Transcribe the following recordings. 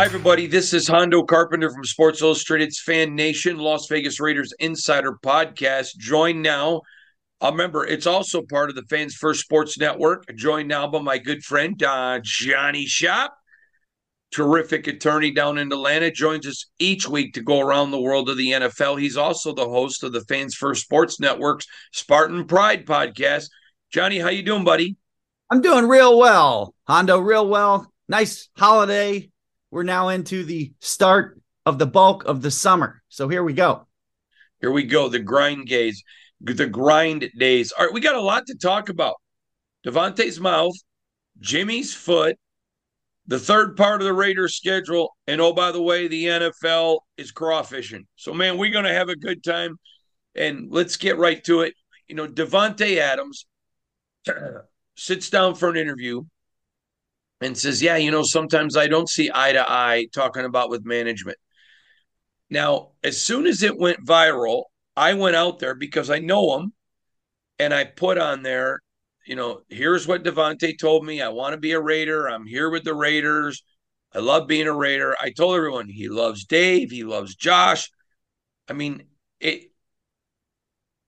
Hi, everybody. This is Hondo Carpenter from Sports Illustrated's Fan Nation, Las Vegas Raiders Insider Podcast. Join now, remember, it's also part of the Fans First Sports Network. Joined now by my good friend, uh, Johnny Shop, terrific attorney down in Atlanta, joins us each week to go around the world of the NFL. He's also the host of the Fans First Sports Network's Spartan Pride podcast. Johnny, how you doing, buddy? I'm doing real well, Hondo, real well. Nice holiday. We're now into the start of the bulk of the summer. So here we go. Here we go. The grind days, the grind days. All right, we got a lot to talk about. Davante's mouth, Jimmy's foot, the third part of the Raiders schedule, and oh, by the way, the NFL is crawfishing. So, man, we're going to have a good time. And let's get right to it. You know, Davante Adams sits down for an interview and says, Yeah, you know, sometimes I don't see eye to eye talking about with management. Now, as soon as it went viral, I went out there because I know him and I put on there, you know, here's what Davante told me. I want to be a Raider. I'm here with the Raiders. I love being a Raider. I told everyone he loves Dave, he loves Josh. I mean, it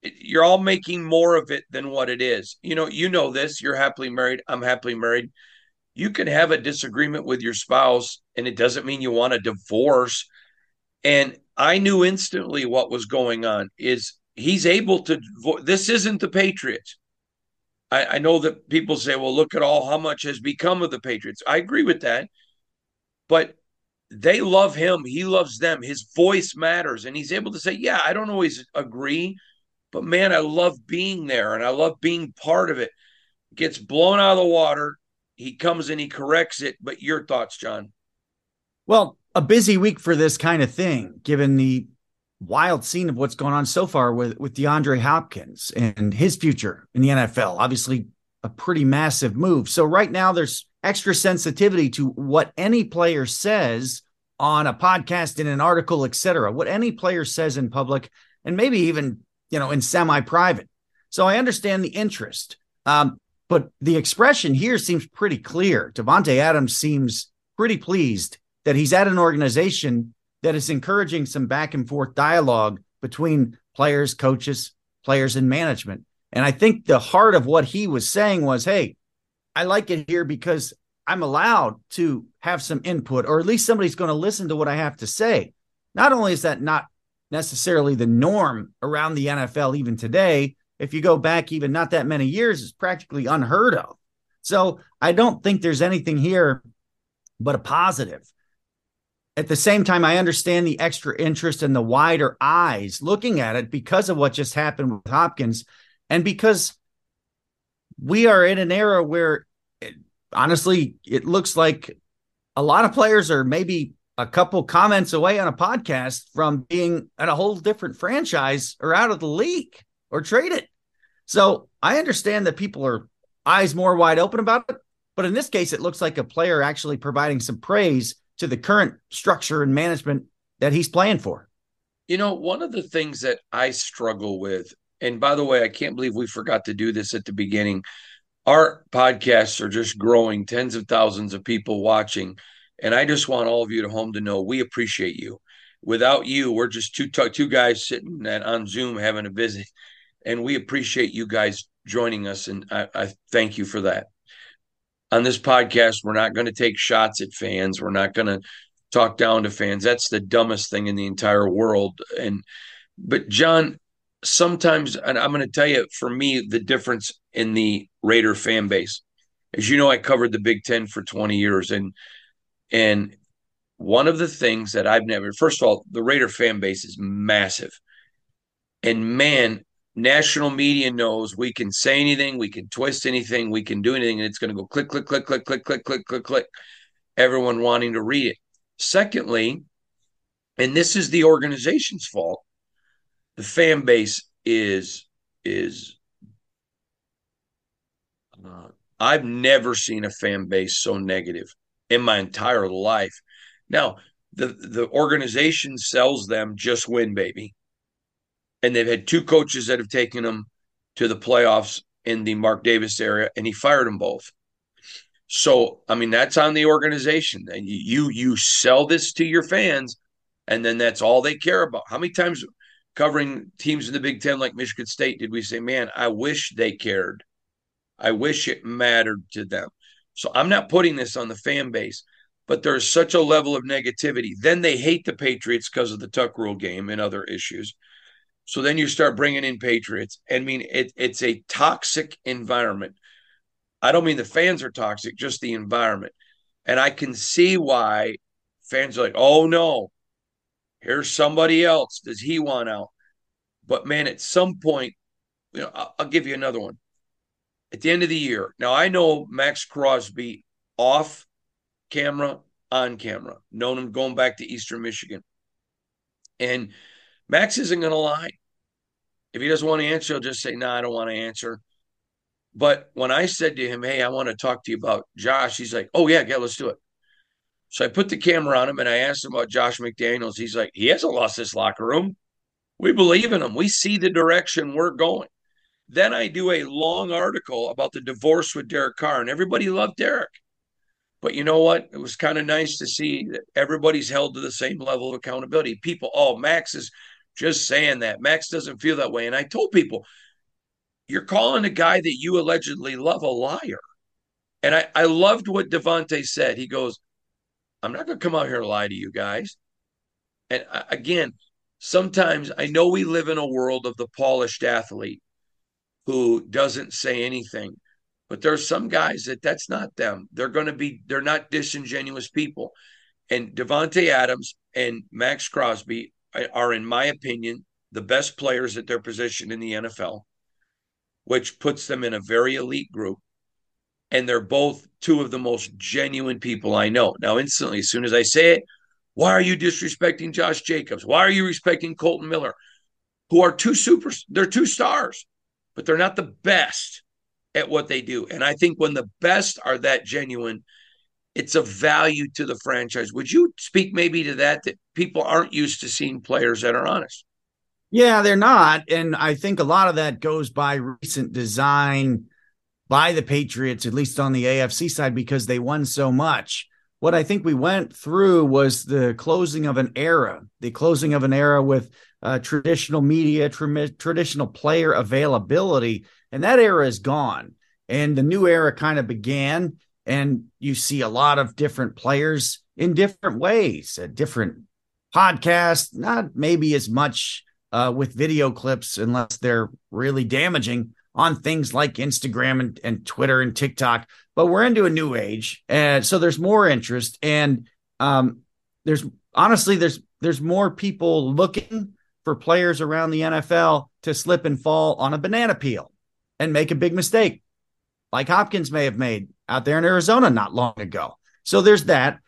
you're all making more of it than what it is. You know, you know this. You're happily married. I'm happily married. You can have a disagreement with your spouse, and it doesn't mean you want a divorce. And I knew instantly what was going on. Is he's able to? This isn't the Patriots. I, I know that people say, "Well, look at all how much has become of the Patriots." I agree with that, but they love him. He loves them. His voice matters, and he's able to say, "Yeah, I don't always agree." But man, I love being there and I love being part of it. Gets blown out of the water. He comes and he corrects it. But your thoughts, John? Well, a busy week for this kind of thing, given the wild scene of what's going on so far with, with DeAndre Hopkins and his future in the NFL. Obviously, a pretty massive move. So, right now, there's extra sensitivity to what any player says on a podcast, in an article, etc. What any player says in public, and maybe even you know, in semi-private. So I understand the interest. Um, but the expression here seems pretty clear. Davante Adams seems pretty pleased that he's at an organization that is encouraging some back and forth dialogue between players, coaches, players, and management. And I think the heart of what he was saying was, hey, I like it here because I'm allowed to have some input, or at least somebody's going to listen to what I have to say. Not only is that not necessarily the norm around the NFL even today. If you go back even not that many years, it's practically unheard of. So I don't think there's anything here but a positive. At the same time, I understand the extra interest and the wider eyes looking at it because of what just happened with Hopkins and because we are in an era where it, honestly, it looks like a lot of players are maybe a couple comments away on a podcast from being at a whole different franchise or out of the league or traded. So I understand that people are eyes more wide open about it. But in this case, it looks like a player actually providing some praise to the current structure and management that he's playing for. You know, one of the things that I struggle with, and by the way, I can't believe we forgot to do this at the beginning. Our podcasts are just growing, tens of thousands of people watching. And I just want all of you at home to know we appreciate you. Without you, we're just two two guys sitting on Zoom having a visit, and we appreciate you guys joining us, and I, I thank you for that. On this podcast, we're not going to take shots at fans. We're not going to talk down to fans. That's the dumbest thing in the entire world. And but John, sometimes, and I'm going to tell you, for me, the difference in the Raider fan base. As you know, I covered the Big Ten for 20 years, and and one of the things that I've never, first of all, the Raider fan base is massive. And man, national media knows we can say anything, we can twist anything, we can do anything, and it's going to go click, click, click, click, click, click, click, click, click. Everyone wanting to read it. Secondly, and this is the organization's fault, the fan base is is uh, I've never seen a fan base so negative in my entire life. Now, the the organization sells them just win, baby. And they've had two coaches that have taken them to the playoffs in the Mark Davis area, and he fired them both. So, I mean, that's on the organization. And you you sell this to your fans, and then that's all they care about. How many times covering teams in the Big Ten like Michigan State did we say, man, I wish they cared. I wish it mattered to them. So I'm not putting this on the fan base, but there's such a level of negativity. Then they hate the Patriots because of the Tuck rule game and other issues. So then you start bringing in Patriots. And I mean, it, it's a toxic environment. I don't mean the fans are toxic, just the environment. And I can see why fans are like, oh no, here's somebody else. Does he want out? But man, at some point, you know, I'll, I'll give you another one. At the end of the year, now I know Maxx Crosby off camera, on camera, known him going back to Eastern Michigan. And Maxx isn't going to lie. If he doesn't want to answer, he'll just say, no, nah, I don't want to answer. But when I said to him, Hey, I want to talk to you about Josh, he's like, Oh, yeah, yeah, let's do it. So I put the camera on him and I asked him about Josh McDaniels. He's like, He hasn't lost this locker room. We believe in him. We see the direction we're going. Then I do a long article about the divorce with Derek Carr, and everybody loved Derek. But you know what? It was kind of nice to see that everybody's held to the same level of accountability. People, oh, Maxx is just saying that. Maxx doesn't feel that way. And I told people, you're calling a guy that you allegedly love a liar. And I, I loved what Davante said. He goes, I'm not going to come out here and lie to you guys. And I, again, sometimes I know we live in a world of the polished athlete who doesn't say anything, but there's some guys that that's not them. They're going to be, they're not disingenuous people. And Davante Adams and Maxx Crosby are, in my opinion, the best players at their position in the NFL which puts them in a very elite group. And they're both two of the most genuine people I know. Now, instantly, as soon as I say it, why are you disrespecting Josh Jacobs? Why are you respecting Kolton Miller, who are two super, they're two stars, but they're not the best at what they do. And I think when the best are that genuine, it's a value to the franchise. Would you speak maybe to that? That people aren't used to seeing players that are honest. Yeah, they're not. And I think a lot of that goes by recent design by the Patriots, at least on the AFC side, because they won so much. What I think we went through was the closing of an era, the closing of an era with uh, traditional media, tra- traditional player availability. And that era is gone. And the new era kind of began. And you see a lot of different players in different ways, at different podcasts, not maybe as much uh, with video clips unless they're really damaging on things like Instagram and, and Twitter and TikTok. But we're into a new age, and so there's more interest, and um, there's honestly there's there's more people looking for players around the NFL to slip and fall on a banana peel and make a big mistake, like Hopkins may have made out there in Arizona not long ago. So there's that.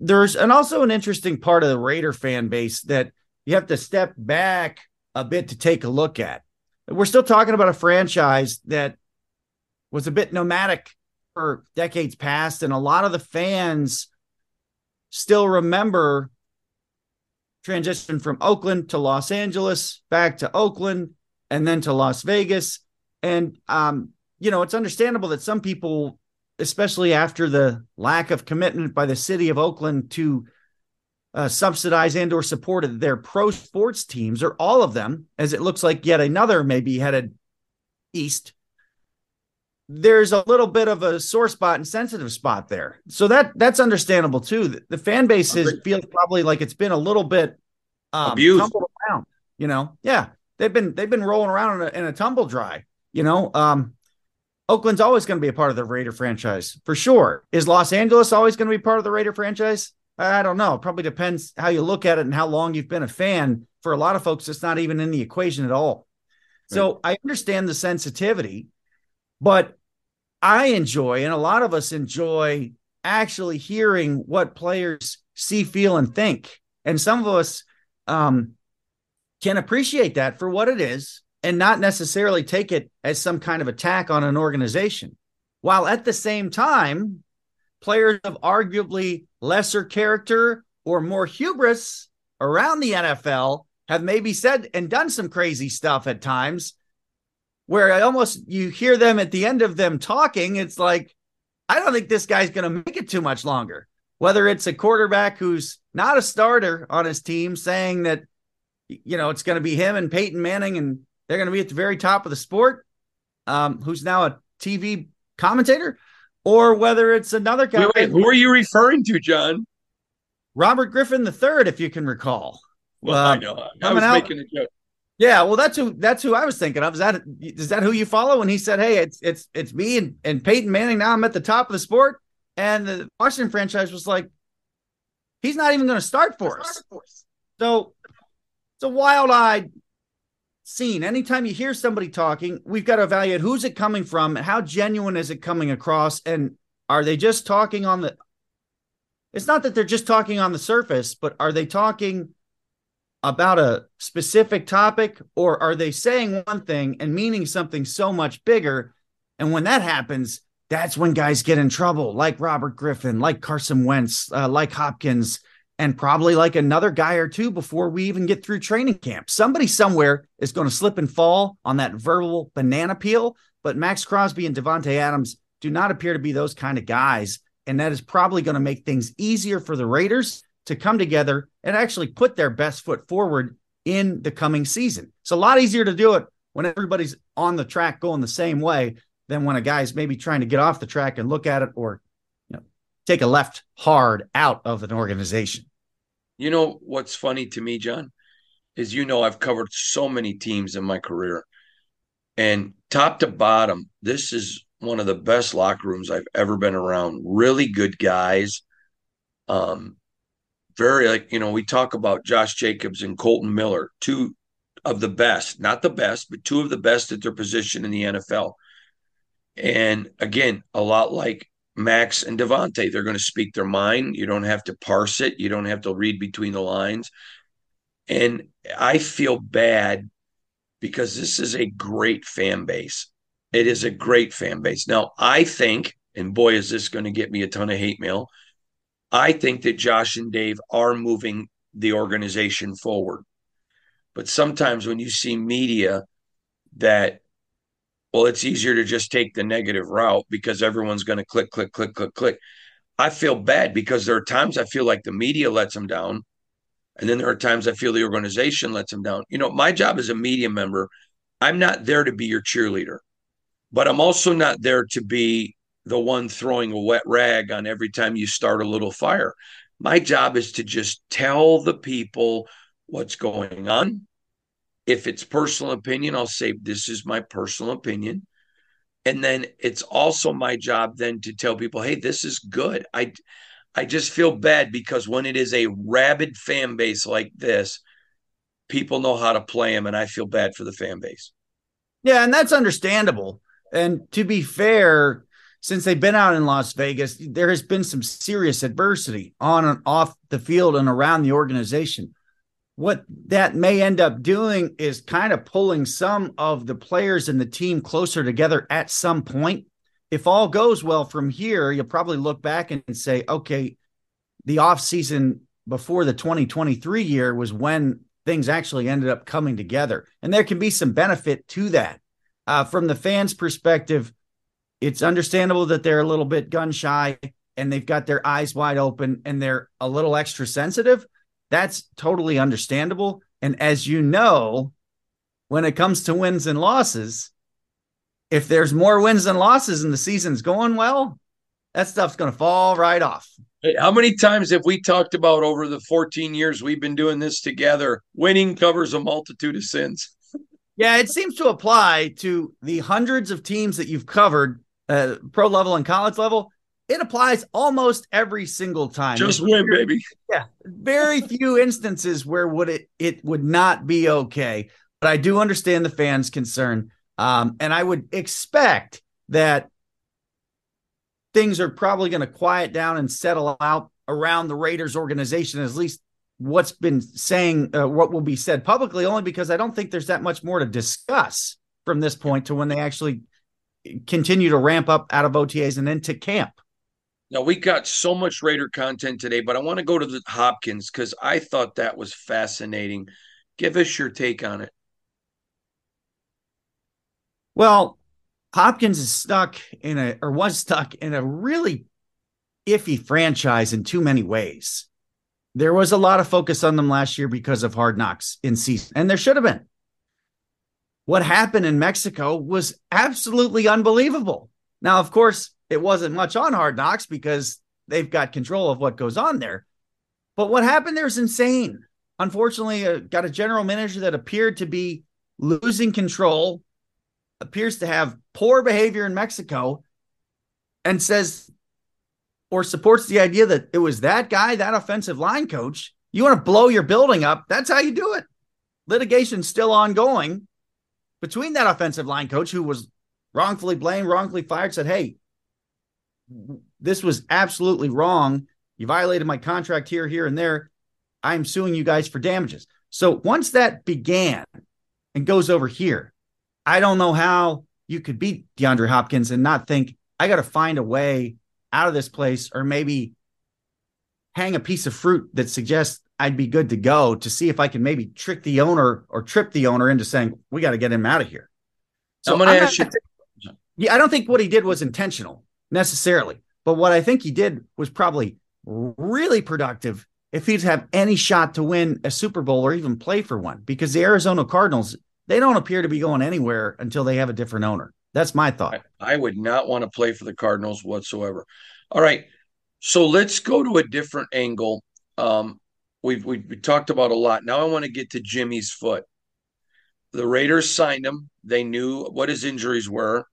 There's and also an interesting part of the Raider fan base that you have to step back a bit to take a look at. We're still talking about a franchise that was a bit nomadic for decades past, and a lot of the fans still remember transition from Oakland to Los Angeles, back to Oakland, and then to Las Vegas. And um, you know, it's understandable that some people, especially after the lack of commitment by the city of Oakland to uh, subsidize and or support their pro sports teams or all of them as it looks like yet another maybe headed east there's a little bit of a sore spot and sensitive spot there. So that that's understandable too. The, the fan base is feels probably like it's been a little bit um, abused. around you know? Yeah they've been they've been rolling around in a, in a tumble dry you know? Um Oakland's always going to be a part of the Raider franchise for sure. Is Los Angeles always going to be part of the Raider franchise? I don't know. It probably depends how you look at it and how long you've been a fan. For a lot of folks, it's not even in the equation at all. Right. So I understand the sensitivity, but I enjoy, and a lot of us enjoy actually hearing what players see, feel, and think. And some of us um, can appreciate that for what it is and not necessarily take it as some kind of attack on an organization. While at the same time, players of arguably lesser character or more hubris around the NFL have maybe said and done some crazy stuff at times where I almost you hear them at the end of them talking it's like I don't think this guy's going to make it too much longer. Whether it's a quarterback who's not a starter on his team saying that, you know, it's going to be him and Peyton Manning and they're going to be at the very top of the sport, um, who's now a TV commentator, or whether it's another guy. Wait, wait, who are you referring to, John? Robert Griffin III, if you can recall. Well, uh, I know. I was out, making a joke. Yeah, well, that's who that's who I was thinking of. Is that is that who you follow? And he said, "Hey, it's it's it's me and, and Peyton Manning. Now I'm at the top of the sport." And the Washington franchise was like, "He's not even going to start for us." So it's a wild-eyed scene. Anytime you hear somebody talking, we've got to evaluate who's it coming from, how genuine is it coming across, and are they just talking on the? It's not that they're just talking on the surface, but are they talking? about a specific topic or are they saying one thing and meaning something so much bigger and when that happens that's when guys get in trouble like robert griffin like carson wentz uh, like hopkins and probably like another guy or two before we even get through training camp somebody somewhere is going to slip and fall on that verbal banana peel but Maxx crosby and davante adams do not appear to be those kind of guys and that is probably going to make things easier for the raiders to come together and actually put their best foot forward in the coming season. It's a lot easier to do it when everybody's on the track going the same way than when a guy's maybe trying to get off the track and look at it or take a left hard out of an organization. You know what's funny to me, John, is you know I've covered so many teams in my career. And top to bottom, this is one of the best locker rooms I've ever been around. Really good guys. Um, very like you know we talk about Josh Jacobs and Kolton Miller, two of the best, not the best, but two of the best at their position in the NFL. And again, a lot like Maxx and Davante, they're going to speak their mind. You don't have to parse it. You don't have to read between the lines. And I feel bad because this is a great fan base. It is a great fan base. Now, I think, and boy, is this going to get me a ton of hate mail. I think that Josh and Dave are moving the organization forward. But sometimes when you see media that, well, it's easier to just take the negative route because everyone's going to click, click, click, click, click. I feel bad because there are times I feel like the media lets them down. And then there are times I feel the organization lets them down. You know, my job as a media member, I'm not there to be your cheerleader, but I'm also not there to be the one throwing a wet rag on every time you start a little fire. My job is to just tell the people what's going on. If it's personal opinion, I'll say, This is my personal opinion. And then it's also my job then to tell people, hey, this is good. I I just feel bad because when it is a rabid fan base like this, people know how to play them, and I feel bad for the fan base. Yeah, and that's understandable. And to be fair, since they've been out in Las Vegas, there has been some serious adversity on and off the field and around the organization. What that may end up doing is kind of pulling some of the players and the team closer together at some point. If all goes well from here, you'll probably look back and say, okay, the offseason before the 2023 year was when things actually ended up coming together. And there can be some benefit to that. Uh, from the fans' perspective, it's understandable that they're a little bit gun shy and they've got their eyes wide open and they're a little extra sensitive. That's totally understandable. And as you know, when it comes to wins and losses, if there's more wins than losses and the season's going well, that stuff's going to fall right off. How many times have we talked about over the 14 years we've been doing this together? Winning covers a multitude of sins. yeah, it seems to apply to the hundreds of teams that you've covered uh, pro level and college level, it applies almost every single time. Just win, baby. Yeah, very few instances where would it it would not be okay. But I do understand the fans' concern, um, and I would expect that things are probably going to quiet down and settle out around the Raiders organization. At least what's been saying, uh, what will be said publicly, only because I don't think there's that much more to discuss from this point to when they actually continue to ramp up out of OTAs and into camp. Now we got so much Raider content today, but I want to go to the Hopkins because I thought that was fascinating. Give us your take on it. Well, Hopkins is stuck in a or was stuck in a really iffy franchise in too many ways. There was a lot of focus on them last year because of hard knocks in season, and there should have been. What happened in Mexico was absolutely unbelievable. Now, of course, it wasn't much on hard knocks because they've got control of what goes on there. But what happened there is insane. Unfortunately, uh, got a general manager that appeared to be losing control, appears to have poor behavior in Mexico, and says or supports the idea that it was that guy, that offensive line coach. You want to blow your building up, that's how you do it. Litigation's still ongoing between that offensive line coach who was wrongfully blamed, wrongfully fired, said, Hey, this was absolutely wrong. You violated my contract here, here, and there. I'm suing you guys for damages. So once that began and goes over here, I don't know how you could beat DeAndre Hopkins and not think, I got to find a way out of this place or maybe hang a piece of fruit that suggests I'd be good to go to see if I can maybe trick the owner or trip the owner into saying, we got to get him out of here. So I'm going to ask you. Yeah, I don't think what he did was intentional necessarily, but what I think he did was probably really productive if he'd have any shot to win a Super Bowl or even play for one, because the Arizona Cardinals, they don't appear to be going anywhere until they have a different owner. That's my thought. I, I would not want to play for the Cardinals whatsoever. All right. So let's go to a different angle. Um, we've, we've we talked about a lot. Now I want to get to Jimmy's foot. The Raiders signed him. They knew what his injuries were.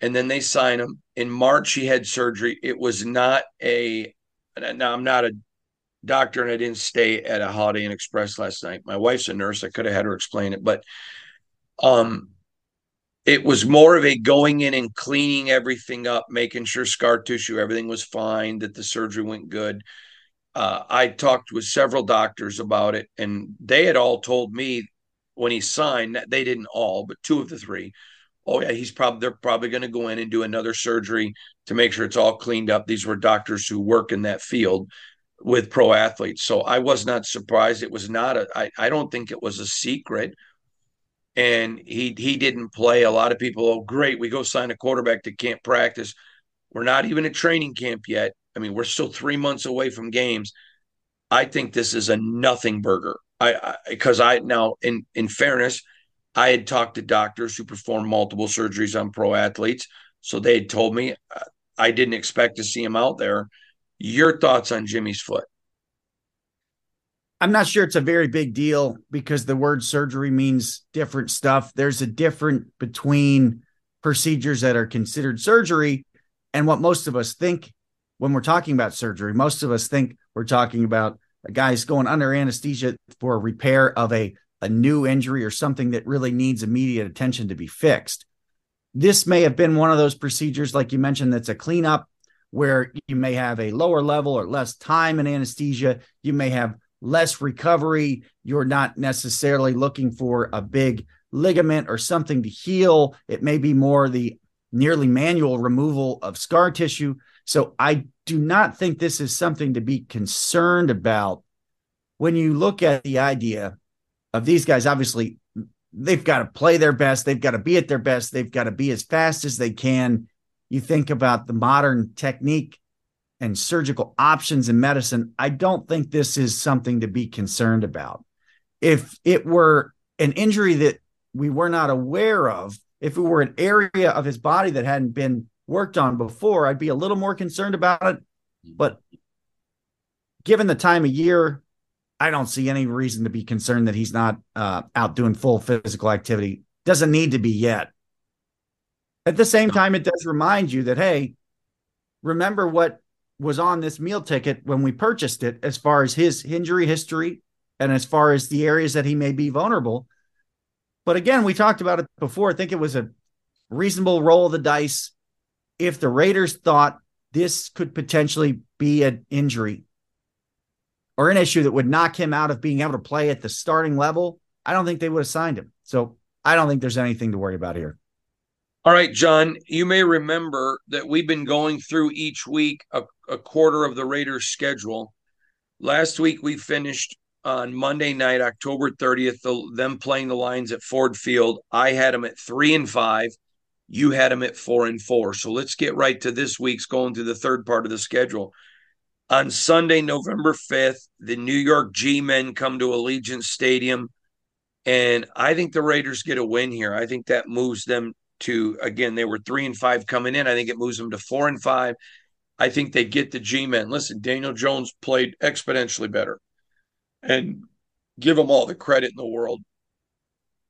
And then they sign him. In March, he had surgery. It was not a, now I'm not a doctor and I didn't stay at a Holiday Inn Express last night. My wife's a nurse. I could have had her explain it. But um, it was more of a going in and cleaning everything up, making sure scar tissue, everything was fine, that the surgery went good. Uh, I talked with several doctors about it, and they had all told me when he signed, they didn't all, but two of the three, oh yeah, he's probably they're probably going to go in and do another surgery to make sure it's all cleaned up. These were doctors who work in that field with pro athletes, so I was not surprised. It was not a. I, I don't think it was a secret and he he didn't play. A lot of people, oh great, we go sign a quarterback that can't practice. We're not even at training camp yet. I mean, we're still three months away from games. I think this is a nothing burger. I because I, I now in in fairness, I had talked to doctors who perform multiple surgeries on pro athletes, so they had told me I didn't expect to see him out there. Your thoughts on Jimmy's foot? I'm not sure it's a very big deal because the word surgery means different stuff. There's a difference between procedures that are considered surgery and what most of us think when we're talking about surgery. Most of us think we're talking about a guy's going under anesthesia for a repair of a, a new injury or something that really needs immediate attention to be fixed. This may have been one of those procedures, like you mentioned, that's a cleanup where you may have a lower level or less time in anesthesia. You may have less recovery. You're not necessarily looking for a big ligament or something to heal. It may be more the nearly manual removal of scar tissue. So I do not think this is something to be concerned about. When you look at the idea of these guys, obviously, they've got to play their best. They've got to be at their best. They've got to be as fast as they can. You think about the modern technique and surgical options in medicine, I don't think this is something to be concerned about. If it were an injury that we were not aware of, if it were an area of his body that hadn't been worked on before, I'd be a little more concerned about it. But given the time of year, I don't see any reason to be concerned that he's not uh, out doing full physical activity. Doesn't need to be yet. At the same time, it does remind you that, hey, remember what was on this meal ticket when we purchased it as far as his injury history and as far as the areas that he may be vulnerable. But again, we talked about it before. I think it was a reasonable roll of the dice. If the Raiders thought this could potentially be an injury or an issue that would knock him out of being able to play at the starting level, I don't think they would have signed him. So I don't think there's anything to worry about here. All right, John, you may remember that we've been going through each week a, a quarter of the Raiders' schedule. Last week we finished on Monday night, October 30th, the, them playing the Lions at Ford Field. I had them at three and five. You had them at four and four. So let's get right to this week's going through the third part of the schedule. On Sunday, November 5th, the New York G men come to Allegiant Stadium. And I think the Raiders get a win here. I think that moves them to, again, they were three and five coming in. I think it moves them to four and five. I think they get the G men. Listen, Daniel Jones played exponentially better. And give them all the credit in the world.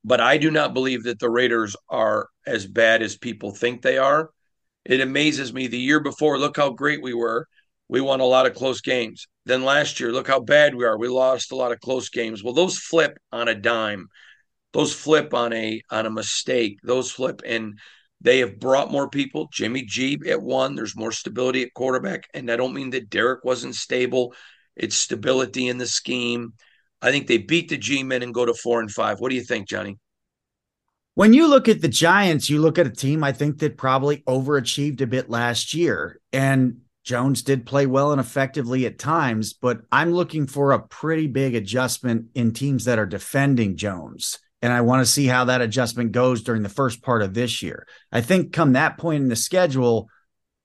But I do not believe that the Raiders are as bad as people think they are. It amazes me. The year before, look how great we were. We won a lot of close games. Then last year, look how bad we are. We lost a lot of close games. Well, those flip on a dime. Those flip on a on a mistake. Those flip and they have brought more people. Jimmy G at one. There's more stability at quarterback. And I don't mean that Derek wasn't stable. It's stability in the scheme. I think they beat the G men and go to four and five. What do you think, Johnny? When you look at the Giants, you look at a team I think that probably overachieved a bit last year. And Jones did play well and effectively at times, but I'm looking for a pretty big adjustment in teams that are defending Jones. And I want to see how that adjustment goes during the first part of this year. I think come that point in the schedule,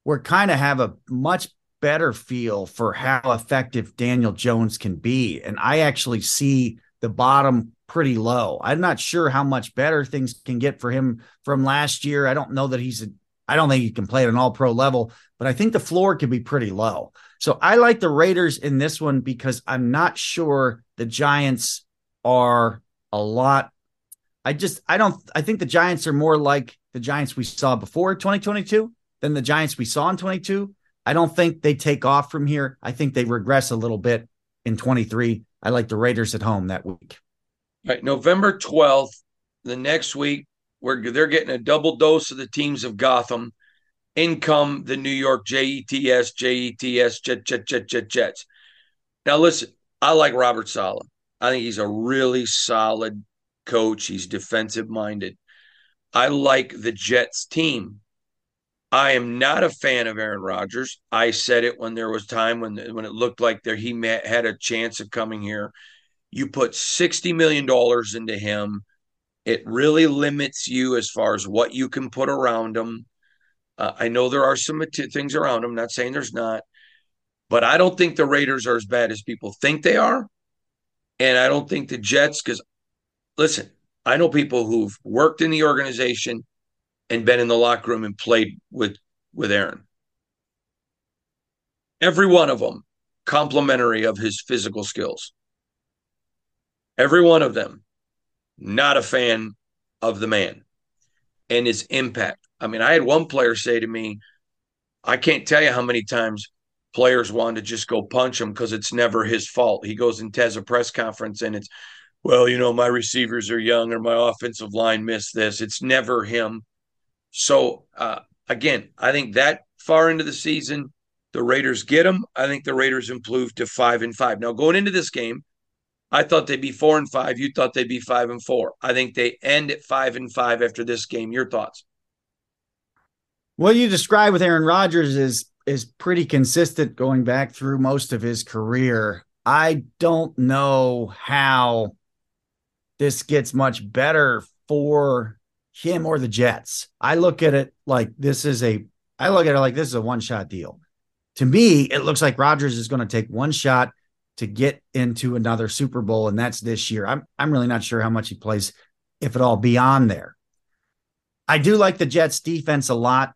we're kind of have a much better feel for how effective Daniel Jones can be. And I actually see the bottom pretty low. I'm not sure how much better things can get for him from last year. I don't know that he's I don't think he can play at an all pro level, but I think the floor could be pretty low. So I like the Raiders in this one because I'm not sure the Giants are a lot. I just, I don't, I think the Giants are more like the Giants we saw before 2022 than the Giants we saw in 22. I don't think they take off from here. I think they regress a little bit in 23. I like the Raiders at home that week. Right, November 12th, the next week, where they're getting a double dose of the teams of Gotham. In come the New York Jets, Jets, Jet, Jet, Jet, Jet, Jets. Now, listen, I like Robert Saleh. I think he's a really solid coach. He's defensive minded. I like the Jets team. I am not a fan of Aaron Rodgers. I said it when there was time when when it looked like there he had a chance of coming here. You put sixty million dollars into him. It really limits you as far as what you can put around them. Uh, I know there are some things around him. Not saying there's not, but I don't think the Raiders are as bad as people think they are, and I don't think the Jets. Because listen, I know people who've worked in the organization and been in the locker room and played with with Aaron. Every one of them complimentary of his physical skills. Every one of them not a fan of the man and his impact. I mean, I had one player say to me, I can't tell you how many times players want to just go punch him because it's never his fault. He goes and has a press conference and it's, well, you know, my receivers are young or my offensive line missed this. It's never him. So uh, again, I think that far into the season, the Raiders get them. I think the Raiders improved to five and five. Now going into this game, I thought they'd be four and five. You thought they'd be five and four. I think they end at five and five after this game. Your thoughts? What you describe with Aaron Rodgers is is pretty consistent going back through most of his career. I don't know how this gets much better for him or the Jets. I look at it like this is a I look at it like this is a one shot deal. To me, it looks like Rodgers is going to take one shot to get into another Super Bowl, and that's this year. I'm I'm really not sure how much he plays, if at all, beyond there. I do like the Jets defense a lot.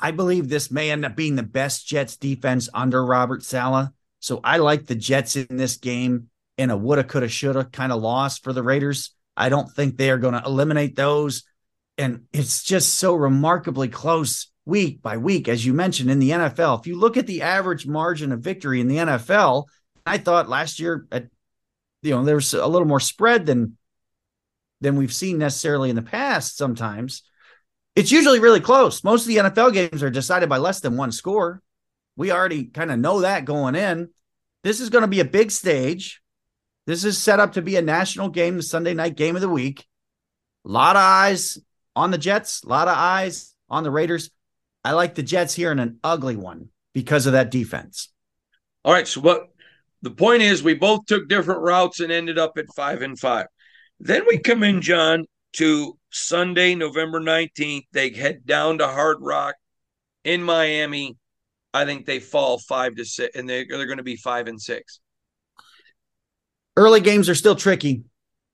I believe this may end up being the best Jets defense under Robert Saleh. So I like the Jets in this game in a woulda, coulda, shoulda kind of loss for the Raiders. I don't think they are going to eliminate those. And it's just so remarkably close week by week, as you mentioned in the NFL. If you look at the average margin of victory in the NFL, I thought last year at you know there was a little more spread than than we've seen necessarily in the past sometimes. It's usually really close. Most of the NFL games are decided by less than one score. We already kind of know that going in. This is going to be a big stage. This is set up to be a national game, the Sunday night game of the week. A lot of eyes on the Jets, a lot of eyes on the Raiders. I like the Jets here in an ugly one because of that defense. All right. So what the point is we both took different routes and ended up at five and five. Then we come in, John, to Sunday, November 19th. They head down to Hard Rock in Miami. I think they fall five to six, and they, they're going to be five and six. Early games are still tricky.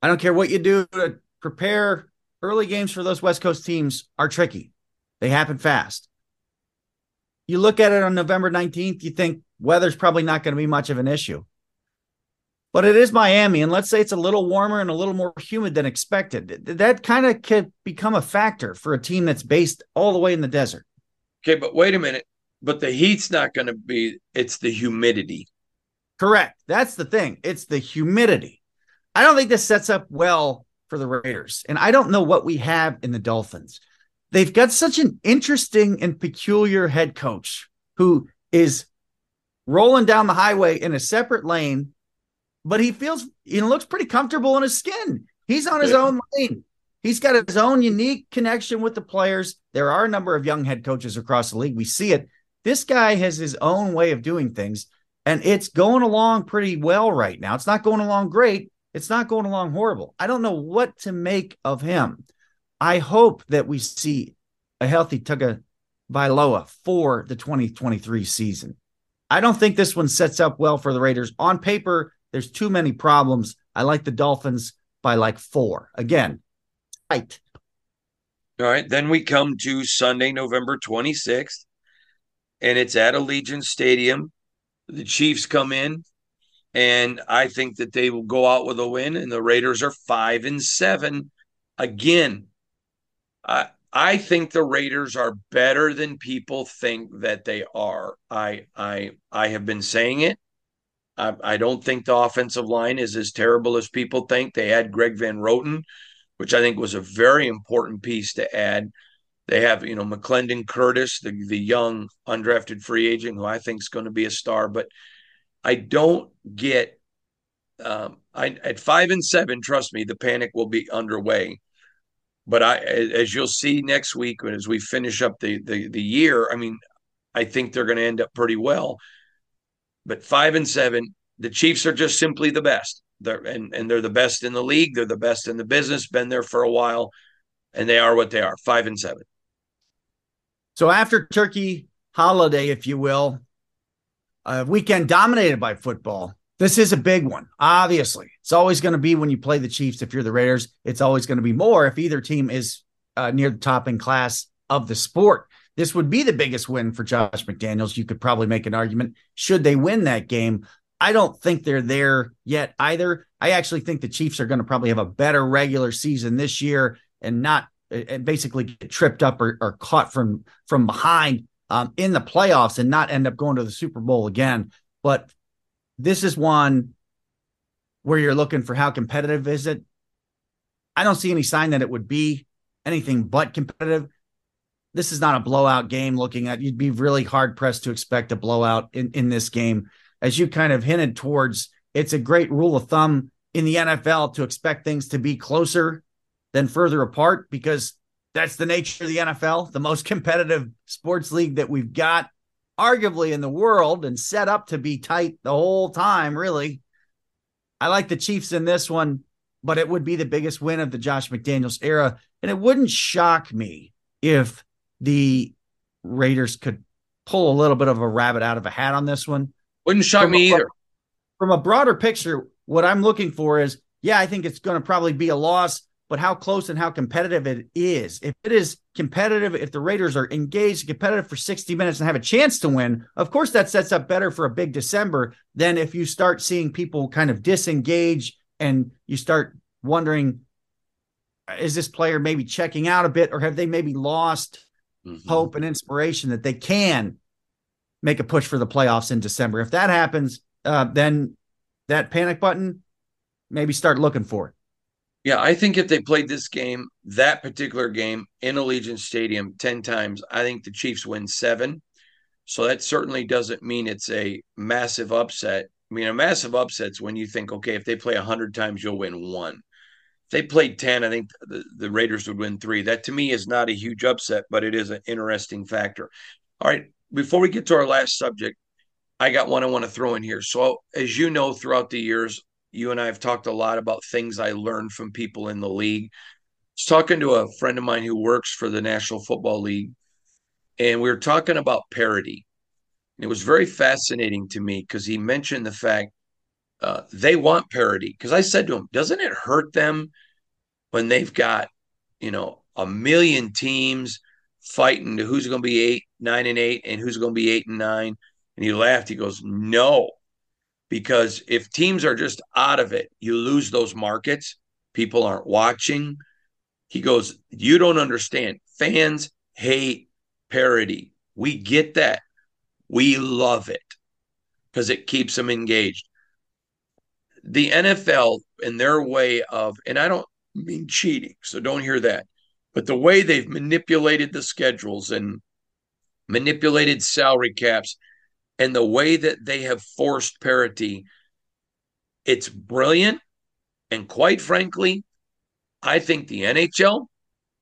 I don't care what you do to prepare. Early games for those West Coast teams are tricky. They happen fast. You look at it on November 19th, you think weather's probably not going to be much of an issue. But it is Miami, and let's say it's a little warmer and a little more humid than expected. That kind of could become a factor for a team that's based all the way in the desert. Okay, but wait a minute. But the heat's not going to be, it's the humidity. Correct. That's the thing. It's the humidity. I don't think this sets up well for the Raiders. And I don't know what we have in the Dolphins. They've got such an interesting and peculiar head coach who is rolling down the highway in a separate lane, but he feels he looks pretty comfortable in his skin. He's on his own lane. He's got his own unique connection with the players. There are a number of young head coaches across the league. We see it. This guy has his own way of doing things, and it's going along pretty well right now. It's not going along great. It's not going along horrible. I don't know what to make of him. I hope that we see a healthy Tagovailoa for the 2023 season. I don't think this one sets up well for the Raiders. On paper, there's too many problems. I like the Dolphins by like four. Again, tight. All right. Then we come to Sunday, November 26th, and it's at Allegiant Stadium. The Chiefs come in, and I think that they will go out with a win, and the Raiders are five and seven. Again, I I think the Raiders are better than people think that they are. I I I have been saying it. I, I don't think the offensive line is as terrible as people think. They had Greg Van Roten, which I think was a very important piece to add. They have, you know, McClendon Curtis, the the young undrafted free agent, who I think is going to be a star. But I don't get um, I at five and seven. Trust me, the panic will be underway. But I, as you'll see next week, as we finish up the the, the year, I mean, I think they're going to end up pretty well. But five and seven, the Chiefs are just simply the best. They're and, and they're the best in the league. They're the best in the business. Been there for a while, and they are what they are. Five and seven. So after Turkey holiday, if you will, a weekend dominated by football. This is a big one. Obviously, it's always going to be when you play the Chiefs. If you're the Raiders, it's always going to be more if either team is uh, near the top in class of the sport. This would be the biggest win for Josh McDaniels. You could probably make an argument should they win that game. I don't think they're there yet either. I actually think the Chiefs are going to probably have a better regular season this year and not and basically get tripped up or, or caught from from behind um, in the playoffs and not end up going to the Super Bowl again. But this is one where you're looking for how competitive is it. I don't see any sign that it would be anything but competitive. This is not a blowout game. Looking at, you'd be really hard pressed to expect a blowout in in this game, as you kind of hinted towards. It's a great rule of thumb in the NFL to expect things to be closer than further apart because that's the nature of the NFL, the most competitive sports league that we've got, arguably in the world, and set up to be tight the whole time, really. I like the Chiefs in this one, but it would be the biggest win of the Josh McDaniels era. And it wouldn't shock me if the Raiders could pull a little bit of a rabbit out of a hat on this one. Wouldn't shock from me a, either. From a broader picture, what I'm looking for is yeah, I think it's going to probably be a loss but how close and how competitive it is. If it is competitive, if the Raiders are engaged, competitive for 60 minutes and have a chance to win, of course, that sets up better for a big December than if you start seeing people kind of disengage and you start wondering, is this player maybe checking out a bit or have they maybe lost mm-hmm. hope and inspiration that they can make a push for the playoffs in December? If that happens, uh, then that panic button, maybe start looking for it. Yeah, I think if they played this game, that particular game in Allegiant Stadium 10 times, I think the Chiefs win seven. So that certainly doesn't mean it's a massive upset. I mean, a massive upset's when you think, okay, if they play 100 times, you'll win one. If they played 10, I think the, the Raiders would win three. That to me is not a huge upset, but it is an interesting factor. All right, before we get to our last subject, I got one I want to throw in here. So, as you know, throughout the years, you and I have talked a lot about things I learned from people in the league. I was talking to a friend of mine who works for the National Football League, and we were talking about parity. And it was very fascinating to me because he mentioned the fact uh, they want parity. Because I said to him, doesn't it hurt them when they've got, you know, a million teams fighting to who's going to be eight, nine, and eight, and who's going to be eight and nine? And he laughed. He goes, no, because if teams are just out of it, you lose those markets. People aren't watching. He goes, You don't understand. Fans hate parity. We get that. We love it because it keeps them engaged. The NFL, in their way of, and I don't mean cheating, so don't hear that, but the way they've manipulated the schedules and manipulated salary caps and the way that they have forced parity, it's brilliant. And quite frankly, I think the NHL,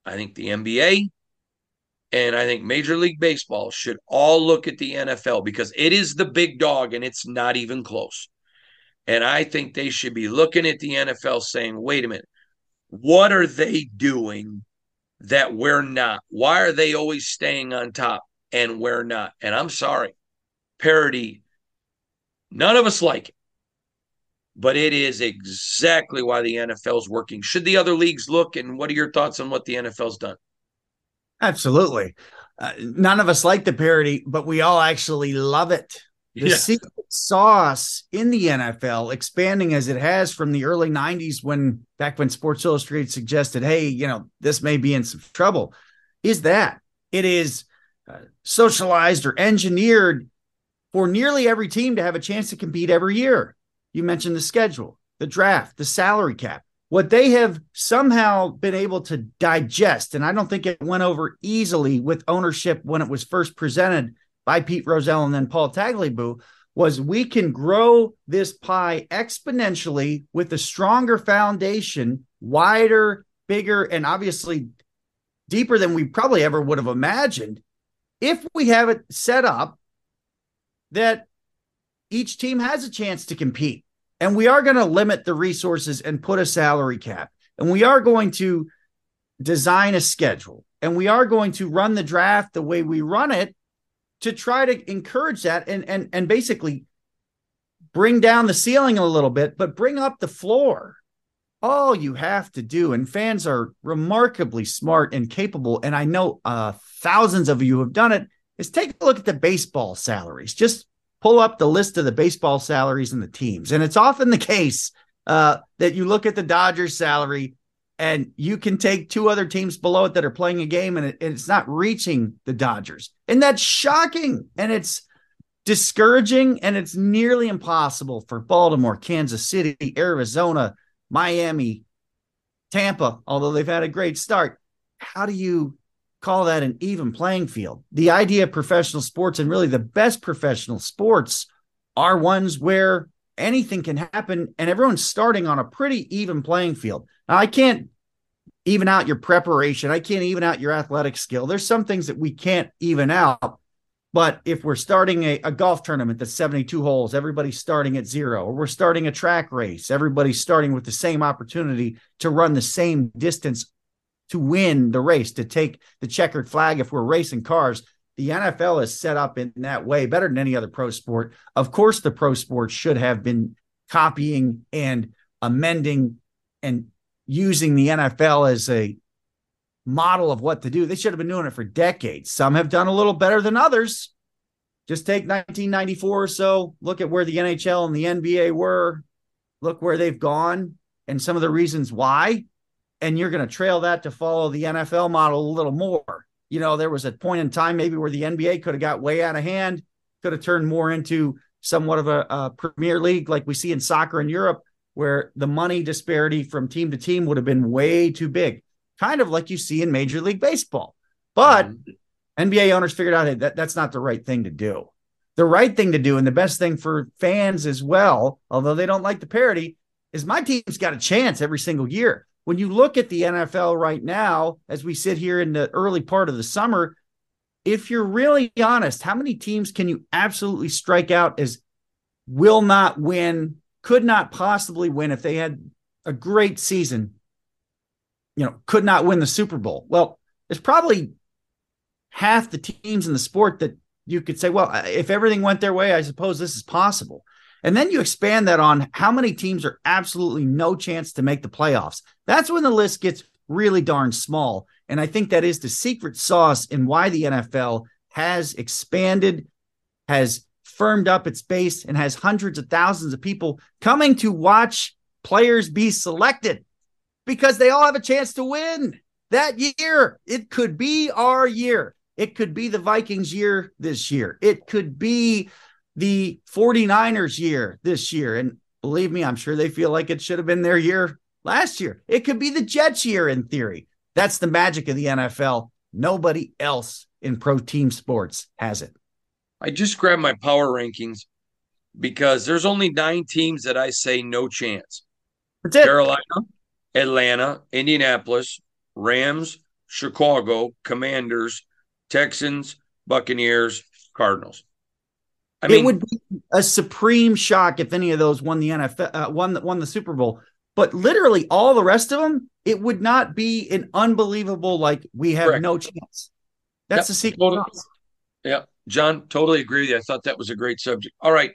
I think the NBA, and I think Major League Baseball should all look at the NFL because it is the big dog and it's not even close. And I think they should be looking at the NFL saying, wait a minute, what are they doing that we're not? Why are they always staying on top and we're not? And I'm sorry, parity. None of us like it, but it is exactly why the NFL is working. Should the other leagues look? And what are your thoughts on what the NFL's done? Absolutely. Uh, none of us like the parity, but we all actually love it. The yeah. secret sauce in the NFL, expanding as it has from the early 90s, when back when Sports Illustrated suggested, hey, you know, this may be in some trouble, is that it is uh, socialized or engineered for nearly every team to have a chance to compete every year. You mentioned the schedule, the draft, the salary cap. What they have somehow been able to digest, and I don't think it went over easily with ownership when it was first presented by Pete Rozelle and then Paul Tagliabue, was we can grow this pie exponentially with a stronger foundation, wider, bigger, and obviously deeper than we probably ever would have imagined if we have it set up that each team has a chance to compete. And we are going to limit the resources and put a salary cap. And we are going to design a schedule. And we are going to run the draft the way we run it to try to encourage that and and and basically bring down the ceiling a little bit, but bring up the floor. All you have to do, and fans are remarkably smart and capable, and I know uh, thousands of you have done it, is take a look at the baseball salaries. Just pull up the list of the baseball salaries and the teams. And it's often the case uh, that you look at the Dodgers salary and you can take two other teams below it that are playing a game and, it, and it's not reaching the Dodgers. And that's shocking. And it's discouraging and it's nearly impossible for Baltimore, Kansas City, Arizona, Miami, Tampa, although they've had a great start. How do you call that an even playing field. The idea of professional sports and really the best professional sports are ones where anything can happen and everyone's starting on a pretty even playing field. Now, I can't even out your preparation, I can't even out your athletic skill. There's some things that we can't even out. But if we're starting a, a golf tournament that's 72 holes, everybody's starting at zero, or we're starting a track race, everybody's starting with the same opportunity to run the same distance to win the race, to take the checkered flag if we're racing cars. The NFL is set up in that way better than any other pro sport. Of course, the pro sports should have been copying and amending and using the NFL as a model of what to do. They should have been doing it for decades. Some have done a little better than others. Just take 1994 or so, look at where the NHL and the NBA were, look where they've gone and some of the reasons why and you're going to trail that to follow the NFL model a little more. You know, there was a point in time maybe where the NBA could have got way out of hand, could have turned more into somewhat of a, a Premier League like we see in soccer in Europe, where the money disparity from team to team would have been way too big, kind of like you see in Major League Baseball. But mm-hmm. NBA owners figured out hey, that that's not the right thing to do. The right thing to do, and the best thing for fans as well, although they don't like the parity, is my team's got a chance every single year when you look at the NFL right now, as we sit here in the early part of the summer, if you're really honest, how many teams can you absolutely strike out as will not win, could not possibly win if they had a great season? you know, could not win the Super Bowl. Well, there's probably half the teams in the sport that you could say, well, if everything went their way, I suppose this is possible. And then you expand that on how many teams are absolutely no chance to make the playoffs. That's when the list gets really darn small. And I think that is the secret sauce in why the NFL has expanded, has firmed up its base, and has hundreds of thousands of people coming to watch players be selected because they all have a chance to win that year. It could be our year. It could be the Vikings year this year. It could be the 49ers year this year. And believe me, I'm sure they feel like it should have been their year last year. It could be the Jets year in theory. That's the magic of the NFL. Nobody else in pro team sports has it. I just grabbed my power rankings because there's only nine teams that I say no chance. That's it. Carolina, Atlanta, Indianapolis, Rams, Chicago, Commanders, Texans, Buccaneers, Cardinals. I mean, it would be a supreme shock if any of those won the NFL, uh, won won the Super Bowl. But literally all the rest of them, it would not be an unbelievable like we have correct. no chance. That's yep, the secret. Totally. Yeah, John, totally agree with you. I thought that was a great subject. All right.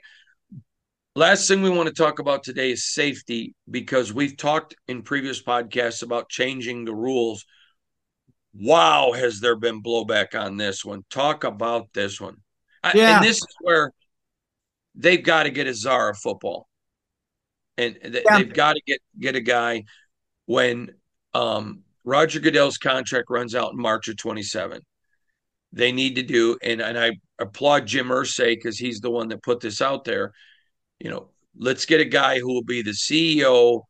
Last thing we want to talk about today is safety because we've talked in previous podcasts about changing the rules. Wow, has there been blowback on this one? Talk about this one. Yeah. And this is where they've got to get a czar of football. And th- yeah. they've got to get get a guy when um, Roger Goodell's contract runs out in March of 27. They need to do, and, and I applaud Jim Irsay because he's the one that put this out there. You know, let's get a guy who will be the CEO,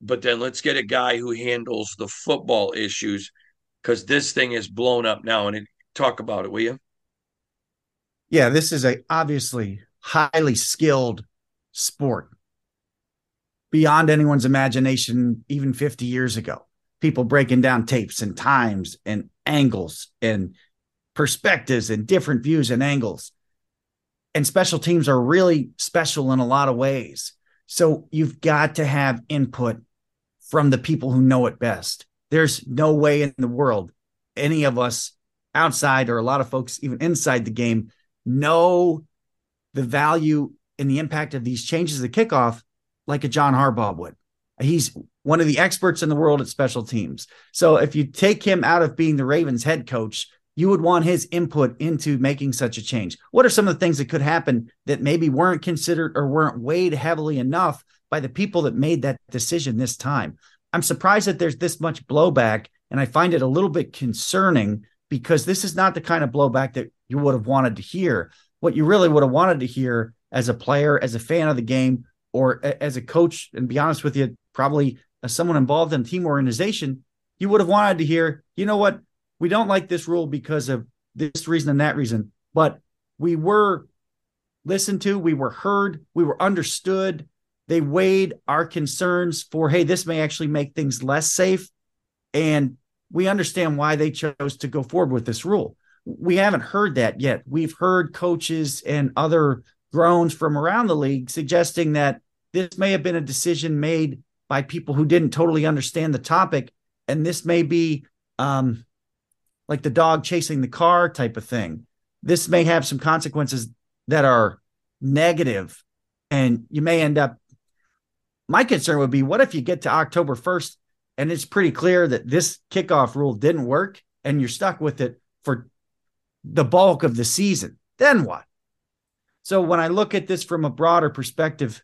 but then let's get a guy who handles the football issues because this thing is blown up now. And it, talk about it, will you? Yeah, this is a obviously highly skilled sport beyond anyone's imagination even 50 years ago. People breaking down tapes and times and angles and perspectives and different views and angles. And special teams are really special in a lot of ways. So you've got to have input from the people who know it best. There's no way in the world any of us outside or a lot of folks even inside the game know the value and the impact of these changes at kickoff like a John Harbaugh would. He's one of the experts in the world at special teams. So if you take him out of being the Ravens head coach, you would want his input into making such a change. What are some of the things that could happen that maybe weren't considered or weren't weighed heavily enough by the people that made that decision this time? I'm surprised that there's this much blowback, and I find it a little bit concerning because this is not the kind of blowback that you would have wanted to hear. What you really would have wanted to hear as a player, as a fan of the game, or as a coach, and be honest with you, probably as someone involved in team organization, you would have wanted to hear, you know what, we don't like this rule because of this reason and that reason, but we were listened to, we were heard, we were understood. They weighed our concerns for, hey, this may actually make things less safe. And we understand why they chose to go forward with this rule we haven't heard that yet. We've heard coaches and other groans from around the league suggesting that this may have been a decision made by people who didn't totally understand the topic. And this may be um, like the dog chasing the car type of thing. This may have some consequences that are negative, and you may end up. My concern would be what if you get to October 1st and it's pretty clear that this kickoff rule didn't work and you're stuck with it for the bulk of the season. Then what? So when I look at this from a broader perspective,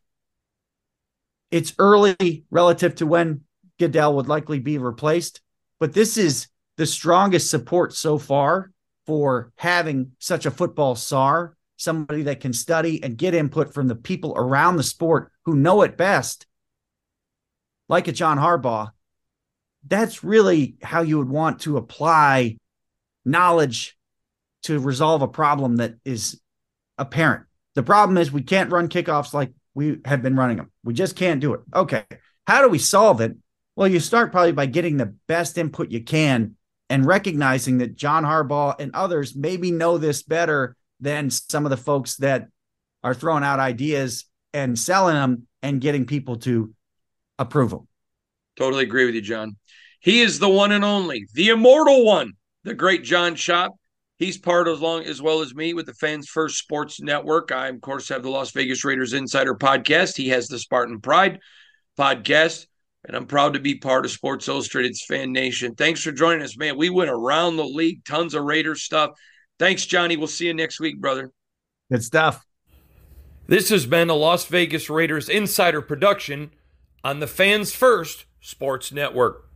it's early relative to when Goodell would likely be replaced, but this is the strongest support so far for having such a football czar, somebody that can study and get input from the people around the sport who know it best, like a John Harbaugh. That's really how you would want to apply knowledge to resolve a problem that is apparent. The problem is we can't run kickoffs like we have been running them. We just can't do it. Okay. How do we solve it? Well, you start probably by getting the best input you can and recognizing that John Harbaugh and others maybe know this better than some of the folks that are throwing out ideas and selling them and getting people to approve them. Totally agree with you, John. He is the one and only, the immortal one, the great John Shop. He's part as long as well as me with the Fans First Sports Network. I, of course, have the Las Vegas Raiders Insider podcast. He has the Spartan Pride podcast, and I'm proud to be part of Sports Illustrated's Fan Nation. Thanks for joining us, man. We went around the league, tons of Raiders stuff. Thanks, Johnny. We'll see you next week, brother. Good stuff. This has been a Las Vegas Raiders Insider production on the Fans First Sports Network.